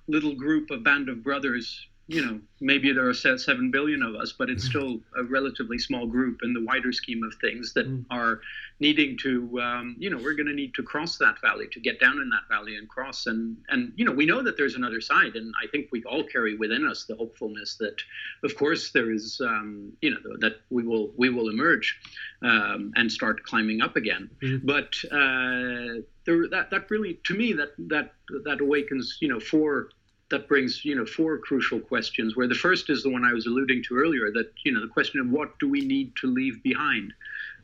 little group of band of brothers you know, maybe there are seven billion of us, but it's mm-hmm. still a relatively small group in the wider scheme of things that mm. are needing to, um, you know, we're going to need to cross that valley to get down in that valley and cross. And and you know, we know that there's another side, and I think we all carry within us the hopefulness that, of course, there is, um, you know, that we will we will emerge um, and start climbing up again. Mm. But uh, there, that that really, to me, that that that awakens, you know, four that brings you know four crucial questions where the first is the one i was alluding to earlier that you know the question of what do we need to leave behind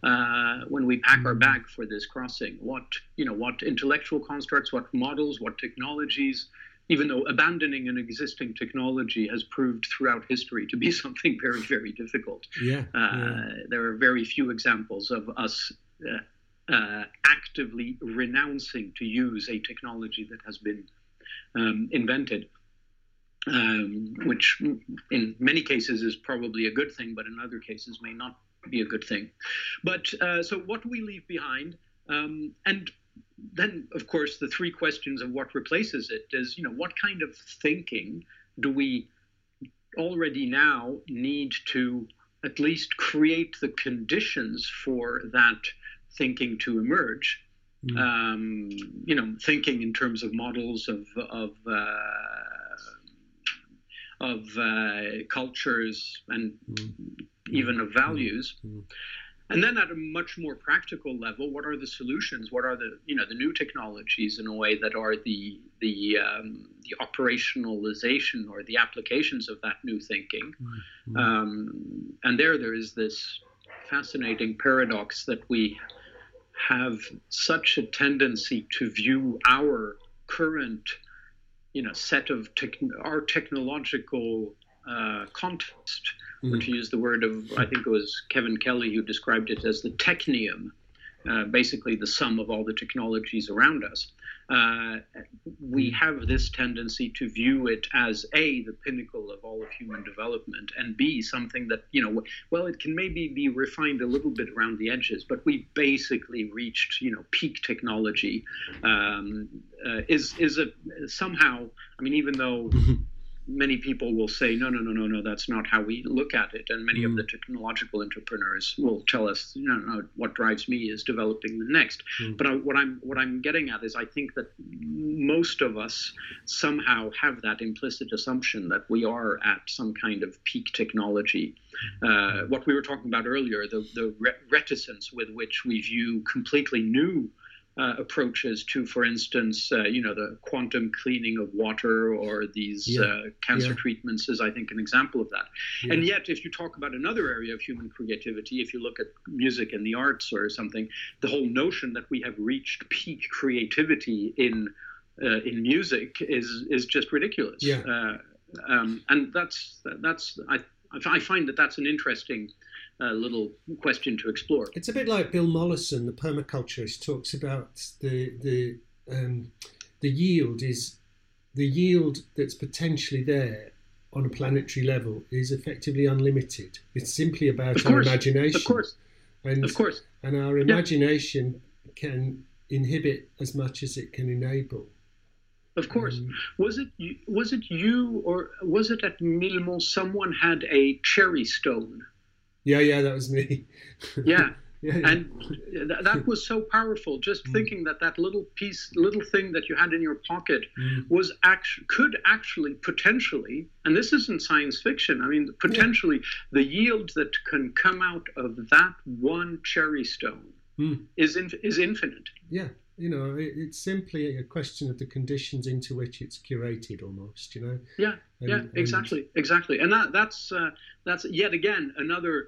uh, when we pack our bag for this crossing? What you know what intellectual constructs what models what technologies even though abandoning an existing technology has proved throughout history to be something very very difficult. Yeah, uh, yeah. there are very few examples of us uh, uh actively renouncing to use a technology that has been um, invented um, which in many cases is probably a good thing, but in other cases may not be a good thing. But uh, so, what do we leave behind? Um, and then, of course, the three questions of what replaces it is, you know, what kind of thinking do we already now need to at least create the conditions for that thinking to emerge? Mm. Um, you know, thinking in terms of models of of uh, of uh, cultures and mm. even of values. Mm. And then at a much more practical level, what are the solutions? What are the you know the new technologies in a way that are the the um, the operationalization or the applications of that new thinking? Mm-hmm. Um, and there, there is this fascinating paradox that we have such a tendency to view our current you know set of tech- our technological uh, context, mm-hmm. or to use the word of I think it was Kevin Kelly who described it as the technium, uh, basically the sum of all the technologies around us. Uh, we have this tendency to view it as a the pinnacle of all of human development, and b something that you know well it can maybe be refined a little bit around the edges, but we basically reached you know peak technology. Um, uh, is is a somehow I mean even though many people will say, no, no, no, no, no, that's not how we look at it. And many mm. of the technological entrepreneurs will tell us, no, no, what drives me is developing the next. Mm. But I, what I'm what I'm getting at is, I think that most of us somehow have that implicit assumption that we are at some kind of peak technology. Uh, what we were talking about earlier, the the reticence with which we view completely new uh, approaches to, for instance, uh, you know, the quantum cleaning of water or these yeah. uh, cancer yeah. treatments is, I think, an example of that. Yeah. And yet, if you talk about another area of human creativity, if you look at music and the arts or something, the whole notion that we have reached peak creativity in uh, in music is is just ridiculous. Yeah. Uh, um, and that's that's I I find that that's an interesting a little question to explore. It's a bit like Bill Mollison, the permaculturist, talks about the the um, the yield is the yield that's potentially there on a planetary level is effectively unlimited. It's simply about our imagination. Of course. And, of course. And our imagination yeah. can inhibit as much as it can enable. Of course. Um, was it was it you or was it at Millemont someone had a cherry stone? Yeah, yeah, that was me. yeah. Yeah, yeah. and th- that was so powerful just mm. thinking that that little piece little thing that you had in your pocket mm. was actually could actually potentially and this isn't science fiction i mean potentially yeah. the yield that can come out of that one cherry stone mm. is in, is infinite yeah you know it, it's simply a question of the conditions into which it's curated almost you know yeah and, yeah exactly and, exactly and that that's uh, that's yet again another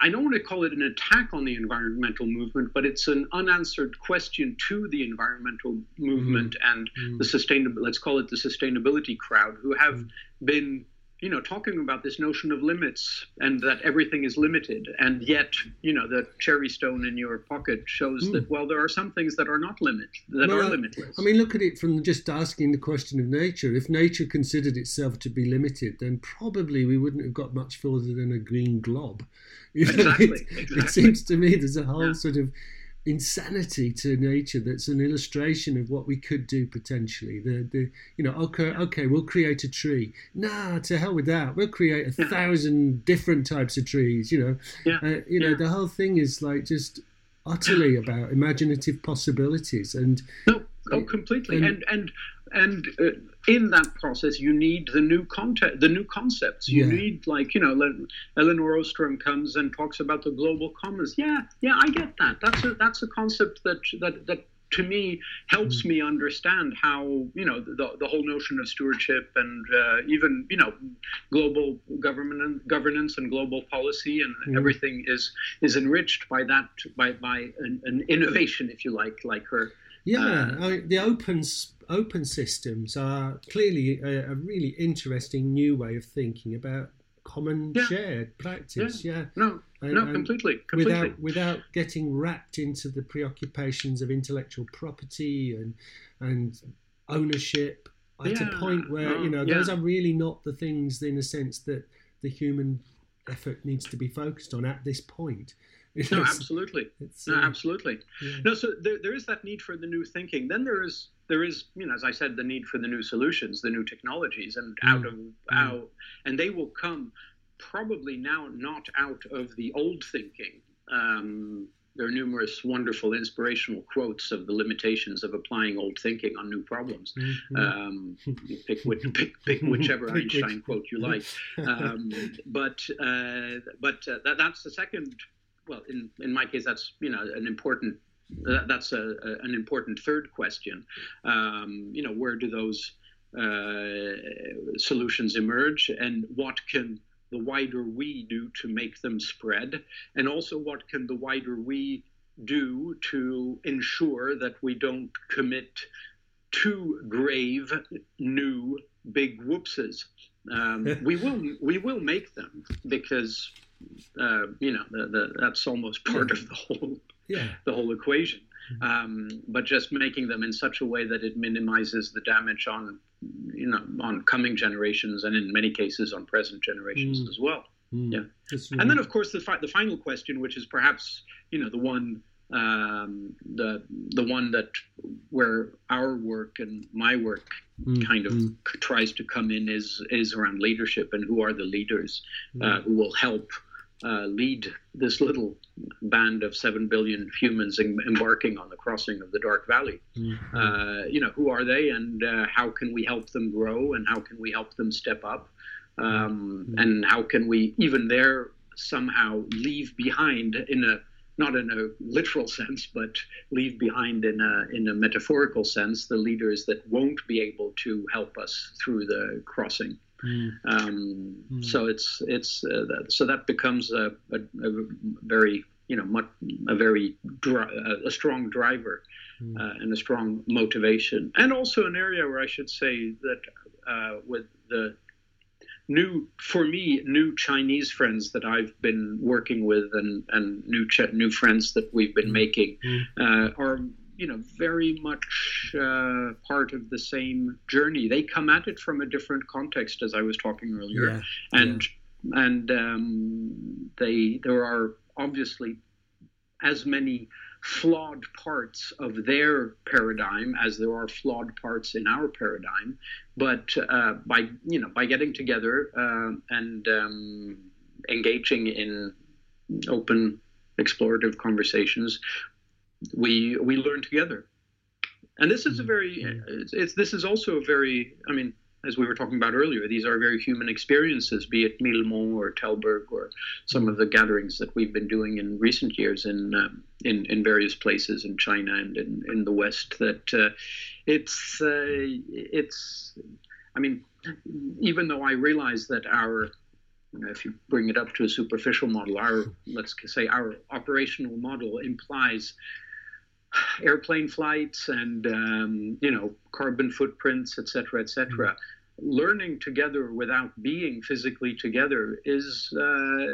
I don't want to call it an attack on the environmental movement, but it's an unanswered question to the environmental movement mm-hmm. and mm-hmm. the sustainable, let's call it the sustainability crowd, who have mm-hmm. been you know, talking about this notion of limits and that everything is limited, and yet, you know, the cherry stone in your pocket shows mm. that well, there are some things that are not limit that well, are limitless. I mean, look at it from just asking the question of nature. If nature considered itself to be limited, then probably we wouldn't have got much further than a green glob. You know, exactly, it, exactly. it seems to me there's a whole yeah. sort of insanity to nature that's an illustration of what we could do potentially the the you know okay okay we'll create a tree nah to hell with that we'll create a yeah. thousand different types of trees you know yeah. Uh, you know yeah. the whole thing is like just utterly about imaginative possibilities and no oh completely and and and, uh, in that process, you need the new content, the new concepts. You yeah. need, like, you know, Elinor Ostrom comes and talks about the global commons. Yeah, yeah, I get that. That's a that's a concept that that that to me helps mm. me understand how you know the, the whole notion of stewardship and uh, even you know global government governance and global policy and mm. everything is is enriched by that by by an, an innovation if you like like her yeah, uh, the open open systems are clearly a, a, really interesting new way of thinking about common yeah. shared practice. Yeah, yeah. no, and, no, completely, completely. Without without getting wrapped into the preoccupations of intellectual property and and ownership at yeah. a point where you know those are really not the things in a sense that the human effort needs to be focused on at this point. no, absolutely. no, uh, absolutely. Yeah. No, so there, there is that need for the new thinking. Then there is there is, you know, as I said, the need for the new solutions, the new technologies, and mm. out of mm. out, and they will come probably now not out of the old thinking. Um, there are numerous wonderful inspirational quotes of the limitations of applying old thinking on new problems. Mm-hmm. Um, pick, pick, pick, whichever Einstein quote you like. Um, but uh, but uh, that, that's the second well, in, in my case, that's you know an important that's a, a, an important third question. Um, you know, where do those uh, solutions emerge, and what can the wider we do to make them spread, and also what can the wider we do to ensure that we don't commit too grave new big whoopses. Um, we will we will make them because uh, you know, the, the, that's almost part of the whole yeah. the whole equation. Mm-hmm. Um, but just making them in such a way that it minimizes the damage on you know on coming generations and in many cases on present generations mm. as well. Mm. Yeah, really... and then of course the fi- the final question, which is perhaps you know the one um, the the one that where our work and my work mm, kind of mm. tries to come in is is around leadership and who are the leaders mm. uh, who will help uh, lead this little band of seven billion humans em- embarking on the crossing of the Dark Valley. Mm-hmm. Uh, you know, who are they, and uh, how can we help them grow, and how can we help them step up, um, mm-hmm. and how can we even there somehow leave behind in a not in a literal sense, but leave behind in a in a metaphorical sense the leaders that won't be able to help us through the crossing. Mm. Um, mm. So it's it's uh, that, so that becomes a, a, a, very you know much, a very dri- a strong driver mm. uh, and a strong motivation, and also an area where I should say that uh, with the new for me new Chinese friends that I've been working with and and new ch- new friends that we've been mm. making mm. uh, are you know very much uh, part of the same journey. They come at it from a different context, as I was talking earlier, yeah, and yeah. and um, they there are obviously as many flawed parts of their paradigm as there are flawed parts in our paradigm. But uh, by you know by getting together uh, and um, engaging in open explorative conversations, we we learn together and this is a very mm-hmm. it's, it's, this is also a very i mean as we were talking about earlier these are very human experiences be it Millemont or Tällberg or some of the gatherings that we've been doing in recent years in um, in, in various places in China and in, in the West that uh, it's uh, it's I mean even though I realize that our if you bring it up to a superficial model, our let's say our operational model implies airplane flights and um, you know carbon footprints, et cetera, et cetera. Mm-hmm. Learning together without being physically together is uh,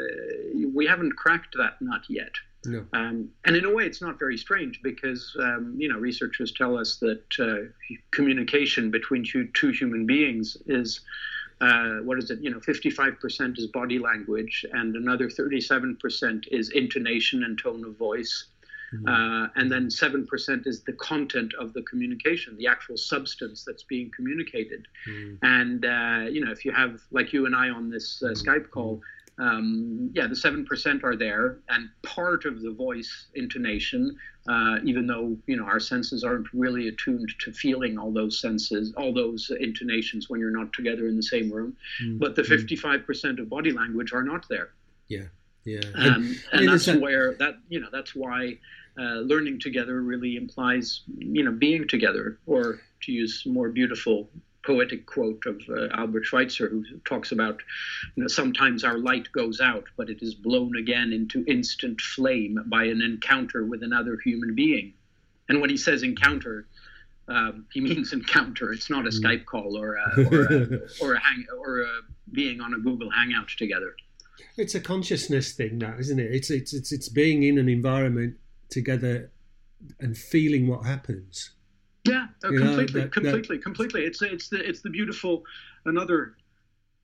we haven't cracked that nut yet. No. Um, and in a way, it's not very strange because um, you know researchers tell us that uh, communication between two, two human beings is uh, what is it? You know, 55% is body language, and another 37% is intonation and tone of voice. Mm-hmm. Uh, and then 7% is the content of the communication, the actual substance that's being communicated. Mm-hmm. And, uh, you know, if you have, like you and I on this uh, mm-hmm. Skype call, um, yeah, the 7% are there, and part of the voice intonation, uh, even though, you know, our senses aren't really attuned to feeling all those senses, all those intonations when you're not together in the same room. Mm-hmm. But the 55% of body language are not there. Yeah. Yeah. Um, and, and that's that... where that, you know, that's why uh, learning together really implies, you know, being together, or to use more beautiful poetic quote of uh, Albert Schweitzer, who talks about, you know, sometimes our light goes out, but it is blown again into instant flame by an encounter with another human being. And when he says encounter, um, he means encounter. It's not a mm. Skype call or a, or a, or a hang or a being on a Google Hangout together. It's a consciousness thing, now, isn't it? It's it's it's it's being in an environment together and feeling what happens. Yeah, uh, completely, that, completely, that... completely. It's it's the it's the beautiful another.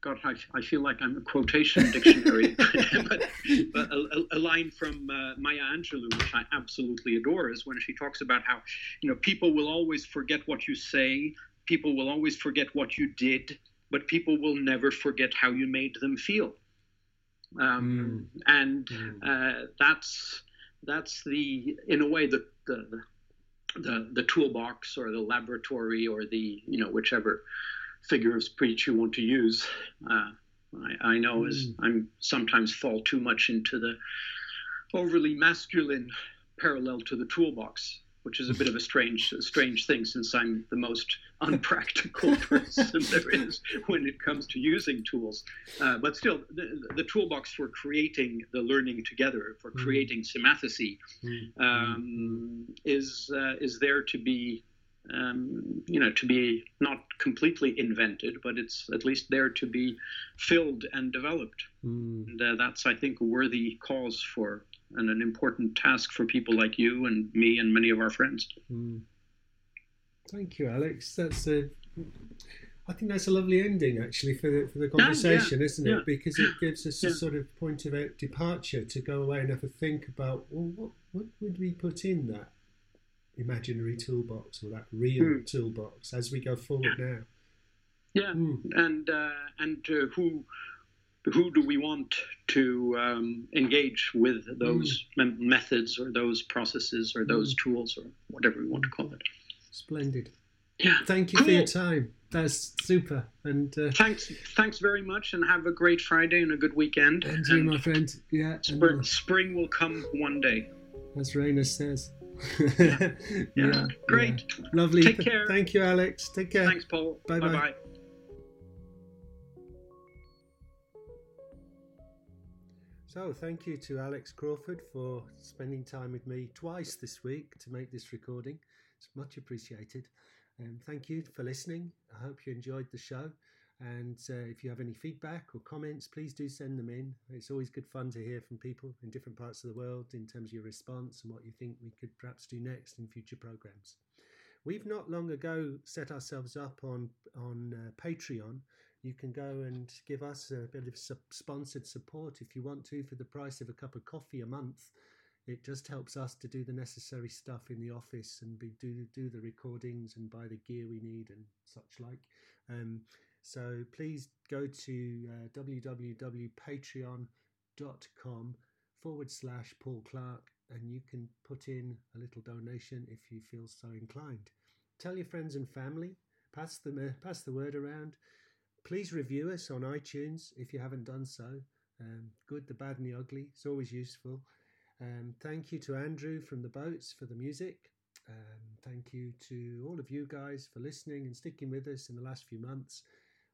God, I, I feel like I'm a quotation dictionary, but, but a, a, line from uh, Maya Angelou, which I absolutely adore, is when she talks about how, you know, people will always forget what you say, people will always forget what you did, but people will never forget how you made them feel. Um, mm. And mm. Uh, that's that's the in a way the the the, the toolbox or the laboratory or the you know whichever figure of speech you want to use. Uh, I, I, know mm. as I'm sometimes fall too much into the overly masculine parallel to the toolbox which is a bit of a strange, strange thing since I'm the most unpractical person there is when it comes to using tools. Uh, but still, the, the, toolbox for creating the learning together, for mm. creating mm. um, is uh, is there to be. Um, you know, to be not completely invented, but it's at least there to be filled and developed. Mm. And uh, that's, I think, a worthy cause for and an important task for people like you and me and many of our friends. Mm. Thank you, Alex. That's a. I think that's a lovely ending, actually, for the, for the conversation, yeah, isn't it? yeah. Because it gives us Yeah. a sort of point of departure to go away and have a think about, well, what, what would we put in that imaginary toolbox or that real Hmm. toolbox as we go forward now? Yeah, Mm. and uh, and uh, who who do we want to um, engage with those Mm. me- methods or those processes or those tools or whatever we want to call it? Splendid. Yeah. Thank you for your time. That's super. And uh, Thanks, thanks very much, and have a great Friday and a good weekend. and you, my friend. Yeah. spring, uh, spring will come one day. as Raina says. Yeah, great. yeah. Lovely. Take care. Thank you, Alex. Take care. Thanks, Paul. Bye bye. So, thank you to Alex Crawford for spending time with me twice this week to make this recording. It's much appreciated. Um, thank you for listening. I hope you enjoyed the show. And uh, if you have any feedback or comments, please do send them in. It's always good fun to hear from people in different parts of the world in terms of your response and what you think we could perhaps do next in future programs. We've not long ago set ourselves up on on uh, Patreon. You can go and give us a bit of sponsored support if you want to for the price of a cup of coffee a month. It just helps us to do the necessary stuff in the office and be, do do the recordings and buy the gear we need and such like. Um, so please go to uh, www.patreon.com forward slash Paul Clark and you can put in a little donation if you feel so inclined. Tell your friends and family, pass them uh, pass the word around. Please review us on iTunes if you haven't done so. Um, good, the bad, and the ugly. It's always useful. Um, thank you to Andrew from the boats for the music. Um, thank you to all of you guys for listening and sticking with us in the last few months.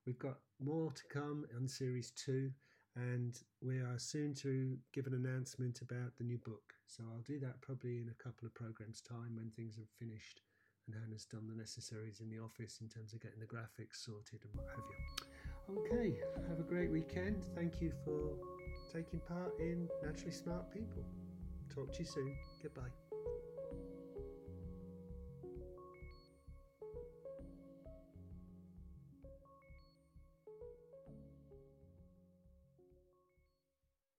We've got more to come on series two, and we are soon to give an announcement about the new book. So I'll do that probably in a couple of programs' time when things are finished and Hannah's done the necessaries in the office in terms of getting the graphics sorted and what have you. Okay, have a great weekend. Thank you for taking part in Naturally Smart People. Talk to you soon. Goodbye.